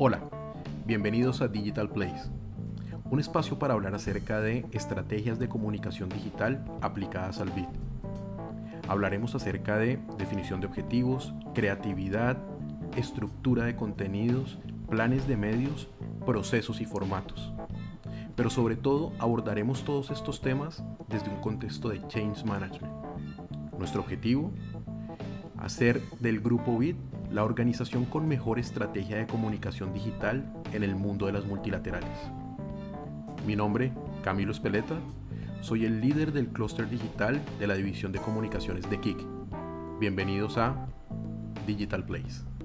Hola, bienvenidos a Digital Place, un espacio para hablar acerca de estrategias de comunicación digital aplicadas al BIT. Hablaremos acerca de definición de objetivos, creatividad, estructura de contenidos, planes de medios, procesos y formatos. Pero sobre todo abordaremos todos estos temas desde un contexto de change management. Nuestro objetivo, hacer del grupo BIT la organización con mejor estrategia de comunicación digital en el mundo de las multilaterales. Mi nombre, Camilo Espeleta, soy el líder del clúster digital de la División de Comunicaciones de KIC. Bienvenidos a Digital Place.